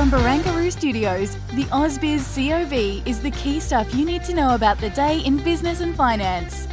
From Barangaroo Studios, the AusBiz COB is the key stuff you need to know about the day in business and finance.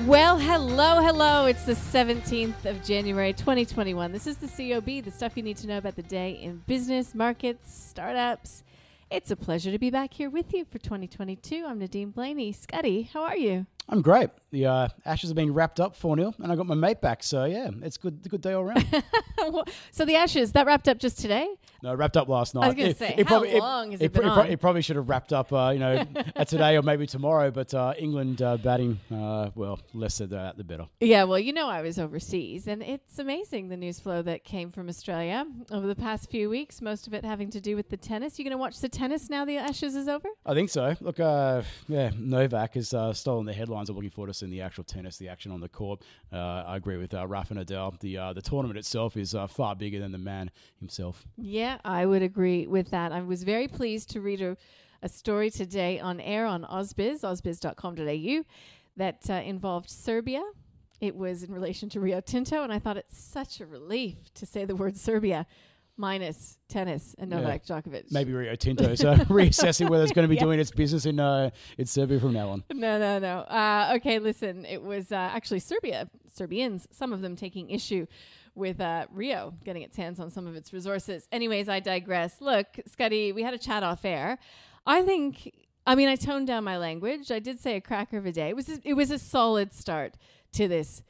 Well, hello, hello. It's the 17th of January 2021. This is the COB, the stuff you need to know about the day in business, markets, startups. It's a pleasure to be back here with you for 2022. I'm Nadine Blayney. Scotty, how are you? I'm great. The uh, Ashes have been wrapped up 4 0, and I got my mate back. So, yeah, it's good good day all around. so the Ashes, that wrapped up just today? no, wrapped up last night. I was gonna say, how long has it been pro- on? it probably should have wrapped up, uh, you know, at today or maybe tomorrow, but uh, England uh, batting, uh, well, less of that, the better. Yeah, well, you know, I was overseas, and it's amazing the news flow that came from Australia over the past few weeks, most of it having to do with the tennis. You going to watch the tennis now the Ashes is over? I think so. Look, uh, yeah, Novak has uh, stolen the I'm looking forward to seeing the actual tennis, the action on the court. Uh, I agree with uh, Rafa Nadal. The uh, the tournament itself is uh, far bigger than the man himself. Yeah, I would agree with that. I was very pleased to read a, a story today on air on AusBiz, ausbiz.com.au, that uh, involved Serbia. It was in relation to Rio Tinto, and I thought it's such a relief to say the word Serbia minus tennis and Yeah. Novak Djokovic. Maybe Rio Tinto. So reassessing whether it's going to be Yeah. doing its business in uh, in Serbia from now on. No, no, no. Uh, okay, listen. It was uh, actually Serbia, Serbians, some of them taking issue with uh, Rio getting its hands on some of its resources. Anyways, I digress. Look, Scotty, we had a chat off air. I think, I mean, I toned down my language. I did say a cracker of a day. It was, it was a solid start to this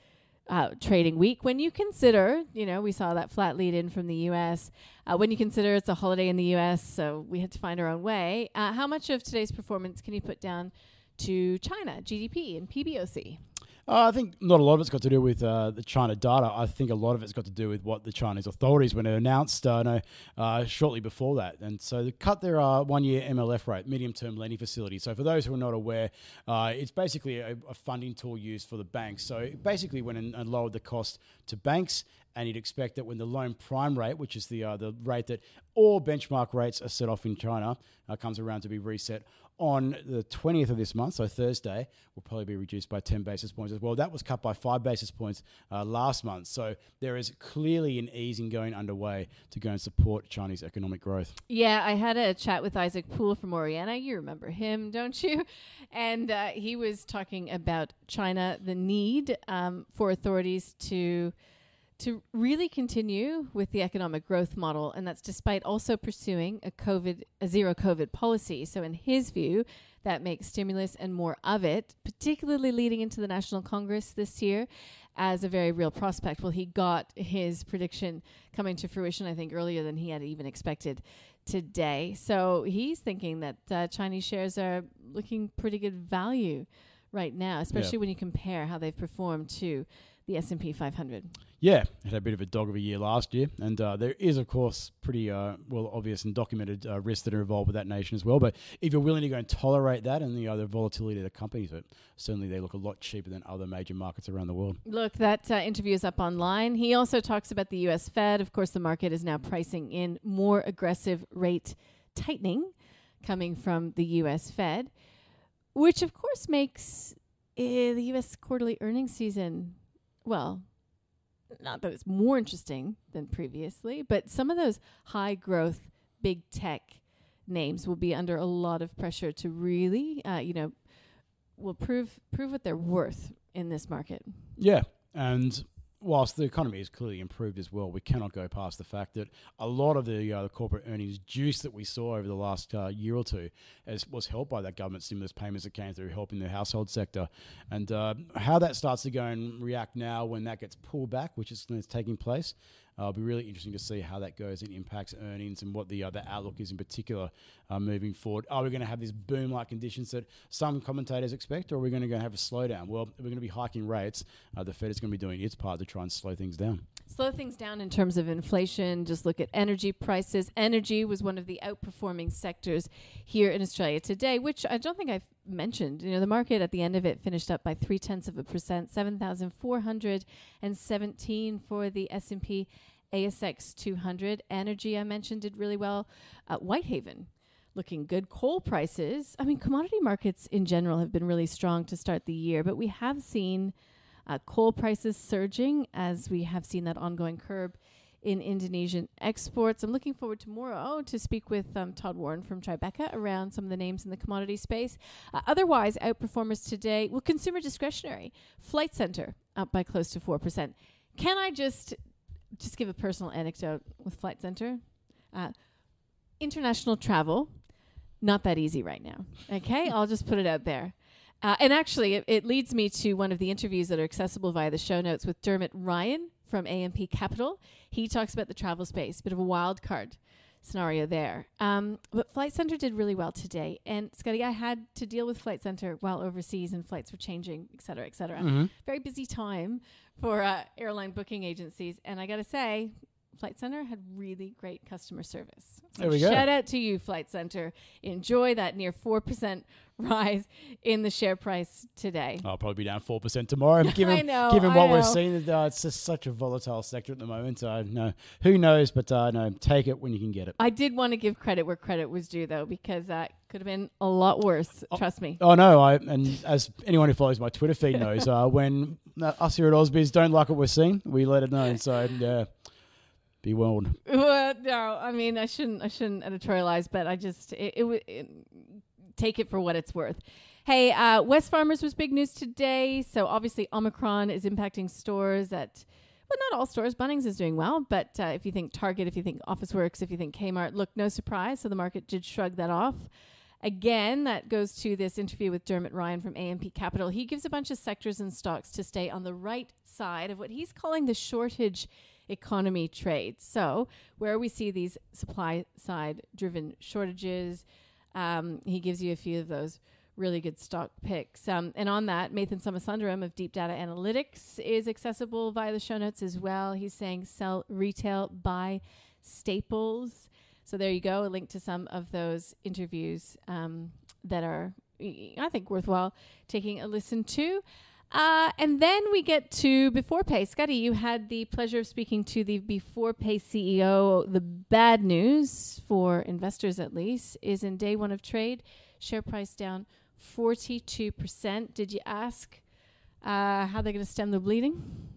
uh, trading week. When you consider, you know, we saw that flat lead in from the U.S. Uh, when you consider it's a holiday in the U.S., so we had to find our own way. Uh, how much of today's performance can you put down to China, GDP, and PBOC? Uh, I think not a lot of it's got to do with uh, the China data. I think a lot of it's got to do with what the Chinese authorities, when they announced uh, no, uh, shortly before that. And so they cut their uh, one year MLF rate, medium term lending facility. So for those who are not aware, uh, it's basically a, a funding tool used for the banks. So it basically went and lowered the cost to banks. And you'd expect that when the loan prime rate, which is the uh, the rate that all benchmark rates are set off in China, uh, comes around to be reset on the 20th of this month, so Thursday, will probably be reduced by 10 basis points as well. That was cut by five basis points uh, last month. So there is clearly an easing going underway to go and support Chinese economic growth. Yeah, I had a chat with Isaac Poole from Oreana. You remember him, don't you? And uh, he was talking about China, the need um, for authorities to to really continue with the economic growth model, and that's despite also pursuing a COVID, a zero COVID policy. So, in his view, that makes stimulus and more of it, particularly leading into the National Congress this year, as a very real prospect. Well, he got his prediction coming to fruition, I think, earlier than he had even expected today. So he's thinking that uh, Chinese shares are looking pretty good value right now, especially when you compare how they've performed to the S&P 500. Yeah, it had a bit of a dog of a year last year, and uh, there is, of course, pretty uh, well obvious and documented uh, risks that are involved with that nation as well. But if you're willing to go and tolerate that and the other volatility of the companies, it, certainly they look a lot cheaper than other major markets around the world. Look, that uh, interview is up online. He also talks about the U.S. Fed. Of course, the market is now pricing in more aggressive rate tightening coming from the U.S. Fed, which of course makes uh, the U.S. quarterly earnings season, well, not that it's more interesting than previously, but some of those high growth big tech names will be under a lot of pressure to really, uh, you know, will prove prove what they're worth in this market. Yeah, and whilst the economy has clearly improved as well, we cannot go past the fact that a lot of the, uh, the corporate earnings juice that we saw over the last uh, year or two as, was helped by that government stimulus payments that came through helping the household sector. And uh, how that starts to go and react now when that gets pulled back, which is taking place, Uh, it'll be really interesting to see how that goes and impacts earnings and what the uh, the outlook is in particular uh, moving forward. Are we going to have this boom like conditions that some commentators expect, or are we going to have a slowdown? Well, we're going to be hiking rates. Uh, the Fed is going to be doing its part to try and slow things down. Slow things down in terms of inflation. Just look at energy prices. Energy was one of the outperforming sectors here in Australia today, which I don't think I've mentioned. You know, the market at the end of it finished up by three tenths of a percent, seven thousand four hundred and seventeen for the S and P ASX 200. Energy, I mentioned, did really well. Uh, Whitehaven looking good. Coal prices, I mean, commodity markets in general have been really strong to start the year, but we have seen uh, coal prices surging as we have seen that ongoing curb in Indonesian exports. I'm looking forward tomorrow to speak with um, Todd Warren from Tribeca around some of the names in the commodity space. Uh, otherwise, outperformers today, well, consumer discretionary, Flight Centre up by close to 4%. Can I just just give a personal anecdote with Flight Centre? Uh, international travel, not that easy right now. Okay, I'll just put it out there. Uh, and actually, it, it, leads me to one of the interviews that are accessible via the show notes with Dermot Ryan from AMP Capital. He talks about the travel space, bit of a wild card scenario there. Um, but Flight Centre did really well today. And Scotty, I had to deal with Flight Centre while overseas and flights were changing, et cetera, et cetera. Mm-hmm. Very busy time for uh, airline booking agencies. And I got to say, Flight Centre had really great customer service. So there we go. Shout out to you, Flight Center. Enjoy that near 4% rise in the share price today. I'll probably be down 4% tomorrow. Given, I know, given I what know. we're seeing, uh, it's just such a volatile sector at the moment. Uh, no, who knows, but uh, no, take it when you can get it. I did want to give credit where credit was due, though, because that could have been a lot worse. Oh, trust me. Oh, no. I And as anyone who follows my Twitter feed knows, uh, when uh, us here at AusBiz don't like what we're seeing, we let it know. So, yeah be warned. Well, no, I mean I shouldn't. I shouldn't editorialize, but I just it, it take it for what it's worth. Hey, uh, Wesfarmers was big news today. So obviously Omicron is impacting stores at. Well, not all stores. Bunnings is doing well, but uh, if you think Target, if you think Officeworks, if you think Kmart, look, no surprise. So the market did shrug that off. Again, that goes to this interview with Dermot Ryan from AMP Capital. He gives a bunch of sectors and stocks to stay on the right side of what he's calling the shortage economy trade. So, where we see these supply side driven shortages, um, he gives you a few of those really good stock picks. Um, and on that, Nathan Somasundaram of Deep Data Analytics is accessible via the show notes as well. He's saying sell retail, buy staples. So there you go, a link to some of those interviews um, that are, I think, worthwhile taking a listen to. Uh, and then we get to Beforepay. Scotty, you had the pleasure of speaking to the Beforepay CEO. The bad news for investors, at least, is in day one of trade, share price down 42%. Did you ask uh, how they're going to stem the bleeding?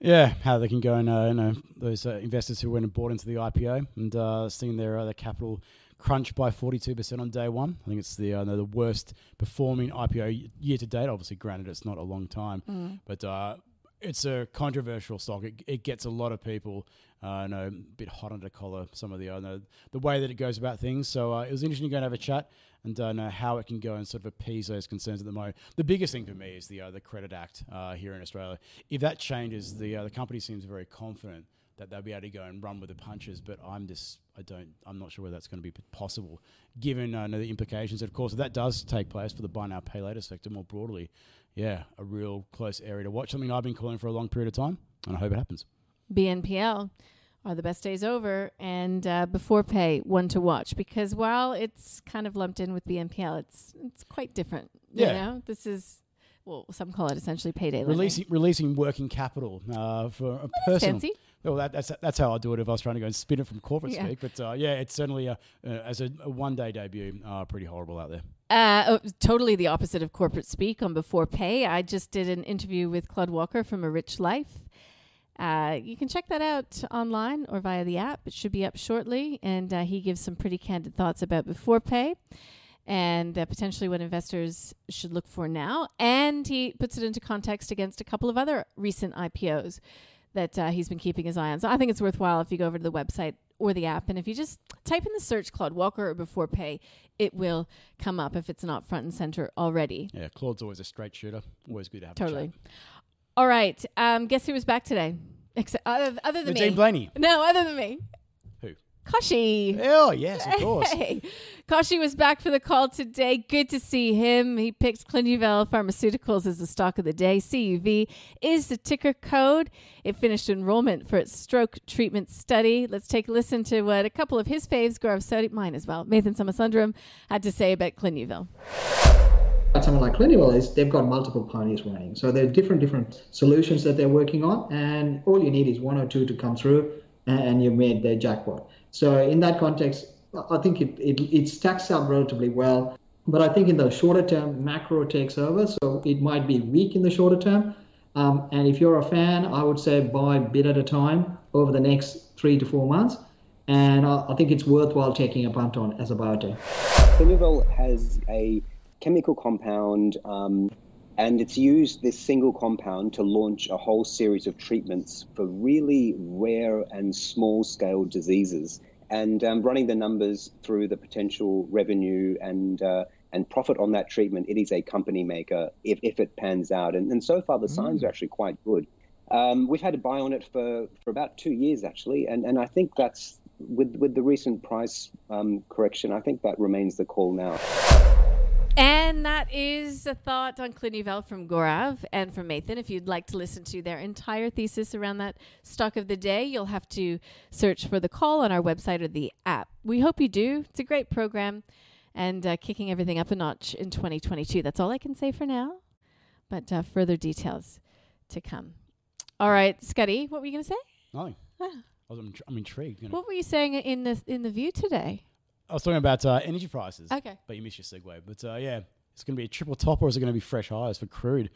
Yeah, how they can go and uh, you know those uh, investors who went and bought into the IPO and uh, seeing their uh, their capital crunched by 42% on day one. I think it's the uh, the worst performing IPO year to date. Obviously, granted, it's not a long time, mm. but uh, it's a controversial stock. It, it, gets a lot of people, uh, know, a bit hot under the collar. Some of the uh, the way that it goes about things. So uh, it was interesting to go and have a chat and uh, know how it can go and sort of appease those concerns at the moment. The biggest thing for me is the uh, the Credit Act uh, here in Australia. If that changes, the uh, the company seems very confident that they'll be able to go and run with the punches. But I'm just, I don't, I'm not sure whether that's going to be possible, given uh, the implications. Of course, if that does take place for the buy now, pay later sector more broadly, yeah, a real close area to watch. Something I've been calling for a long period of time, and I hope it happens. BNPL are the best days over, and uh, Beforepay one to watch because while it's kind of lumped in with BNPL, it's it's quite different. Yeah, you know? this is well, some call it essentially payday releasing lending. releasing working capital uh, for a personal. Fancy. Well, that, that's that's how I do it if I was trying to go and spin it from corporate Yeah. speak. But uh, yeah, it's certainly a, uh, as a, a one day debut, uh, pretty horrible out there. Uh, oh, totally the opposite of corporate speak on Beforepay. I just did an interview with Claude Walker from A Rich Life. Uh, you can check that out online or via the app. It should be up shortly. And uh, he gives some pretty candid thoughts about Beforepay and uh, potentially what investors should look for now. And he puts it into context against a couple of other recent IPOs that uh, he's been keeping his eye on. So I think it's worthwhile if you go over to the website or the app, and if you just type in the search Claude Walker or Beforepay, it will come up if it's not front and center already. Yeah, Claude's always a straight shooter. Always good to have. A Totally. All right. Um, guess who was back today? Except other, other than me. Blayney. No, other than me. Who? Koshi. Oh, yes, of course. Hey, Koshi was back for the call today. Good to see him. He picks Clinuvel Pharmaceuticals as the stock of the day. CUV is the ticker code. It finished enrollment for its stroke treatment study. Let's take a listen to what a couple of his faves, Gaurav Sodhi, mine as well, Nathan Somasundaram, had to say about Clinuvel. someone like Clinuvel is they've got multiple parties running. So there are different different solutions that they're working on, and all you need is one or two to come through, and you've made the jackpot. So in that context, I think it, it, it stacks up relatively well. But I think in the shorter term, macro takes over, so it might be weak in the shorter term. Um, and if you're a fan, I would say buy a bit at a time over the next three to four months. And I, I think it's worthwhile taking a punt on as a biotech. Clinuvel has a chemical compound, um, and it's used this single compound to launch a whole series of treatments for really rare and small scale diseases. And um, running the numbers through the potential revenue and uh, and profit on that treatment, it is a company maker if, if it pans out. And, and so far, the signs are actually quite good. Um, we've had a buy on it for, for about two years, actually, and, and I think that's with with the recent price um, correction. I think that remains the call now. And that is a thought on Clinuvel from Gaurav and from Nathan. If you'd like to listen to their entire thesis around that stock of the day, you'll have to search for the call on our website or the app. We hope you do. It's a great program and uh, kicking everything up a notch in 2022. That's all I can say for now, but uh, further details to come. All right, Scotty, what were you going to say? Nothing. Ah. I was, I'm, tr- I'm intrigued. You know. What were you saying in the in the view today? I was talking about uh, energy prices. Okay. But you missed your segue. But uh, yeah, it's going to be a triple top or is it going to be fresh highs for crude?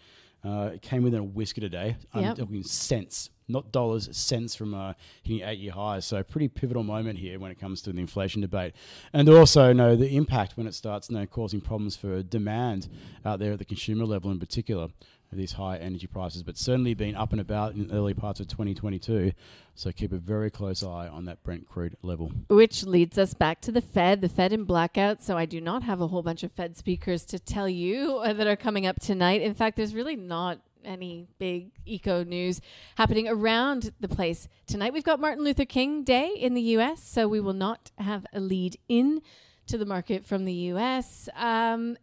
Uh, it came within a whisker today. I'm Yep. talking cents, not dollars, cents from uh, hitting eight year highs. So, pretty pivotal moment here when it comes to the inflation debate. And also, know the impact when it starts you know, causing problems for demand out there at the consumer level in particular. These high energy prices, but certainly been up and about in the early parts of 2022. So keep a very close eye on that Brent crude level. Which leads us back to the Fed, the Fed in blackout. So I do not have a whole bunch of Fed speakers to tell you that are coming up tonight. In fact, there's really not any big eco news happening around the place tonight. We've got Martin Luther King Day in the US, so we will not have a lead in to the market from the US. Um,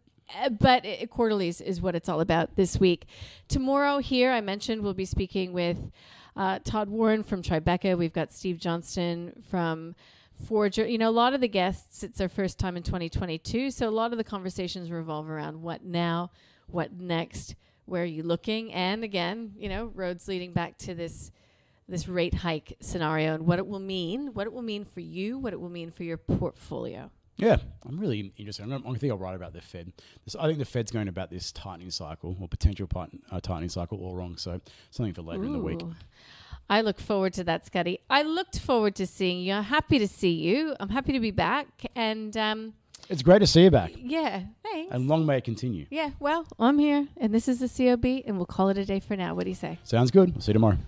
but it, quarterlies is what it's all about this week. Tomorrow, here, I mentioned we'll be speaking with uh, Todd Warren from Tribeca. We've got Steve Johnson from Forager. You know, a lot of the guests, it's their first time in 2022. So a lot of the conversations revolve around what now, what next, where are you looking? And again, you know, roads leading back to this this rate hike scenario and what it will mean, what it will mean for you, what it will mean for your portfolio. Yeah, I'm really interested. I'm, I think I'll write about the Fed. This, I think the Fed's going about this tightening cycle or potential part, uh, tightening cycle all wrong. So something for later in the week. I look forward to that, Scotty. I looked forward to seeing you. I'm happy to see you. I'm happy to be back. And um, It's great to see you back, yeah, thanks. and long may it continue. yeah, well, I'm here, and this is the COB, and we'll call it a day for now. What do you say? Sounds good. I'll see you tomorrow.